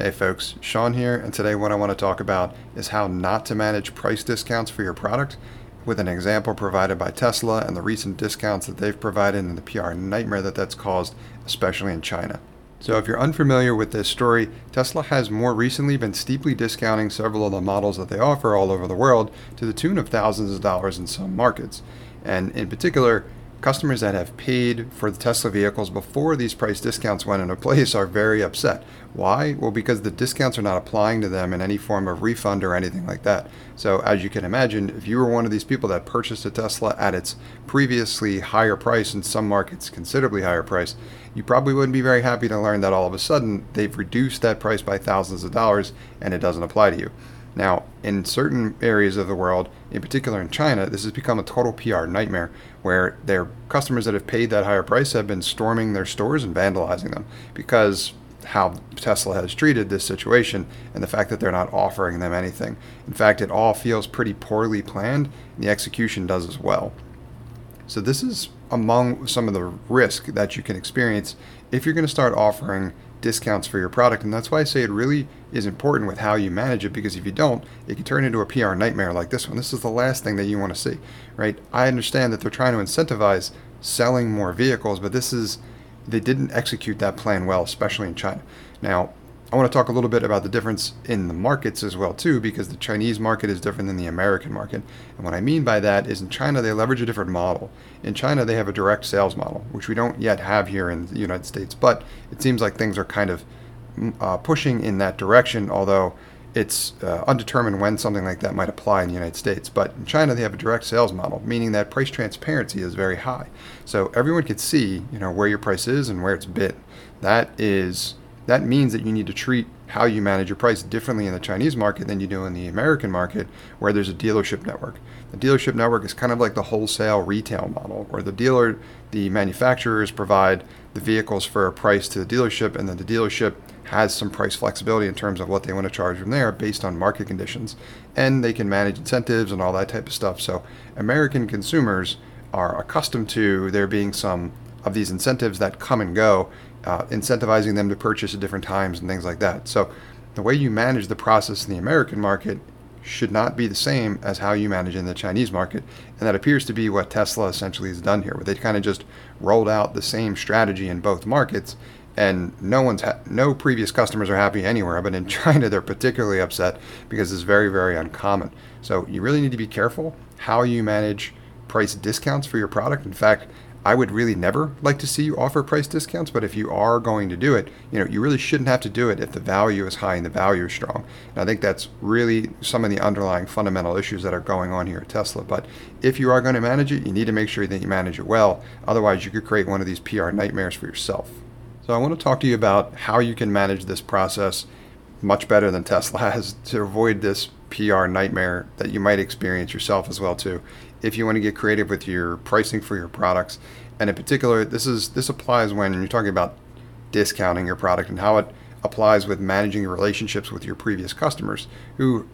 Hey folks, Sean here, and today what I want to talk about is how not to manage price discounts for your product with an example provided by Tesla and the recent discounts that they've provided and the PR nightmare that that's caused, especially in China. So, if you're unfamiliar with this story, Tesla has more recently been steeply discounting several of the models that they offer all over the world to the tune of thousands of dollars in some markets. And in particular, Customers that have paid for the Tesla vehicles before these price discounts went into place are very upset. Why? Well, because the discounts are not applying to them in any form of refund or anything like that. So, as you can imagine, if you were one of these people that purchased a Tesla at its previously higher price, in some markets considerably higher price, you probably wouldn't be very happy to learn that all of a sudden they've reduced that price by thousands of dollars and it doesn't apply to you. Now, in certain areas of the world, in particular in China, this has become a total PR nightmare where their customers that have paid that higher price have been storming their stores and vandalizing them because how Tesla has treated this situation and the fact that they're not offering them anything. In fact, it all feels pretty poorly planned, and the execution does as well. So, this is among some of the risk that you can experience if you're going to start offering discounts for your product. And that's why I say it really is important with how you manage it because if you don't, it can turn into a PR nightmare like this one. This is the last thing that you want to see, right? I understand that they're trying to incentivize selling more vehicles, but this is, they didn't execute that plan well, especially in China. Now, I want to talk a little bit about the difference in the markets as well too, because the Chinese market is different than the American market. And what I mean by that is in China they leverage a different model. In China they have a direct sales model, which we don't yet have here in the United States. But it seems like things are kind of mm, uh, pushing in that direction, although it's uh, undetermined when something like that might apply in the United States. But in China, they have a direct sales model, meaning that price transparency is very high. So everyone can see, you know, where your price is and where it's been. That is that means that you need to treat how you manage your price differently in the Chinese market than you do in the American market, where there's a dealership network. The dealership network is kind of like the wholesale retail model, where the dealer, the manufacturers provide the vehicles for a price to the dealership, and then the dealership has some price flexibility in terms of what they want to charge from there based on market conditions. And they can manage incentives and all that type of stuff. So, American consumers are accustomed to there being some of these incentives that come and go uh, incentivizing them to purchase at different times and things like that. So the way you manage the process in the American market should not be the same as how you manage in the Chinese market. And that appears to be what Tesla essentially has done here, where they kind of just rolled out the same strategy in both markets. And no one's ha- no previous customers are happy anywhere, but in China they're particularly upset because it's very very uncommon. So you really need to be careful how you manage price discounts for your product. In fact, I would really never like to see you offer price discounts, but if you are going to do it, you know, you really shouldn't have to do it if the value is high and the value is strong. And I think that's really some of the underlying fundamental issues that are going on here at Tesla. But if you are going to manage it, you need to make sure that you manage it well. Otherwise, you could create one of these PR nightmares for yourself. So I want to talk to you about how you can manage this process much better than Tesla has to avoid this PR nightmare that you might experience yourself as well too if you want to get creative with your pricing for your products and in particular this is this applies when you're talking about discounting your product and how it applies with managing your relationships with your previous customers who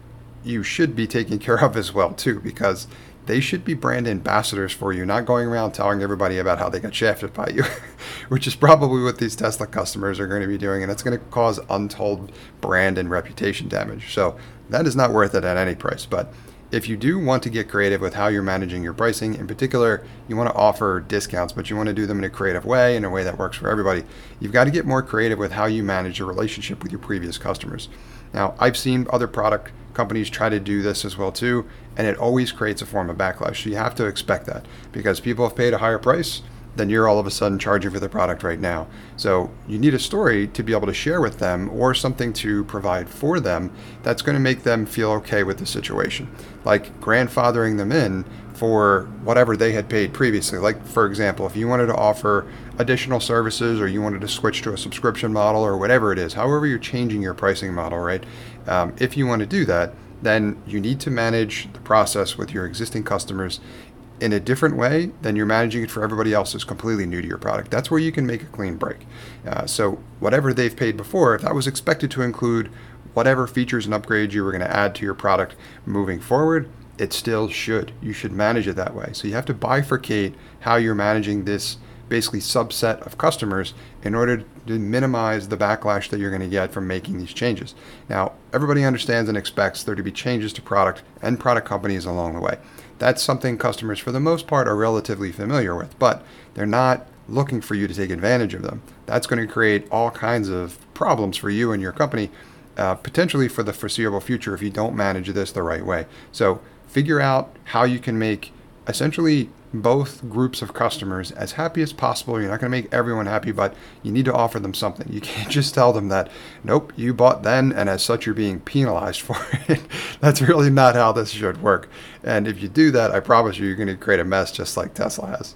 you should be taking care of as well too because they should be brand ambassadors for you, not going around telling everybody about how they got shafted by you, which is probably what these Tesla customers are going to be doing, and it's going to cause untold brand and reputation damage. So that is not worth it at any price. But if you do want to get creative with how you're managing your pricing, in particular, you want to offer discounts, but you want to do them in a creative way, in a way that works for everybody, you've got to get more creative with how you manage your relationship with your previous customers. Now, I've seen other product companies try to do this as well too, and it always creates a form of backlash. So you have to expect that because people have paid a higher price then you're all of a sudden charging for the product right now. So you need a story to be able to share with them or something to provide for them that's going to make them feel okay with the situation. Like grandfathering them in for whatever they had paid previously. Like, for example, if you wanted to offer additional services or you wanted to switch to a subscription model or whatever it is, however you're changing your pricing model, right? Um, if you want to do that, then you need to manage the process with your existing customers in a different way than you're managing it for everybody else who's completely new to your product. That's where you can make a clean break. Uh, so whatever they've paid before, if that was expected to include whatever features and upgrades you were going to add to your product moving forward, it still should. You should manage it that way. So you have to bifurcate how you're managing this basically subset of customers in order to minimize the backlash that you're going to get from making these changes. Now, everybody understands and expects there to be changes to product and product companies along the way. That's something customers, for the most part, are relatively familiar with, but they're not looking for you to take advantage of them. That's going to create all kinds of problems for you and your company, uh, potentially for the foreseeable future if you don't manage this the right way. So, figure out how you can make essentially both groups of customers as happy as possible. You're not going to make everyone happy, but you need to offer them something. You can't just tell them that, nope, you bought then, and as such, you're being penalized for it. That's really not how this should work. And if you do that, I promise you, you're going to create a mess just like Tesla has.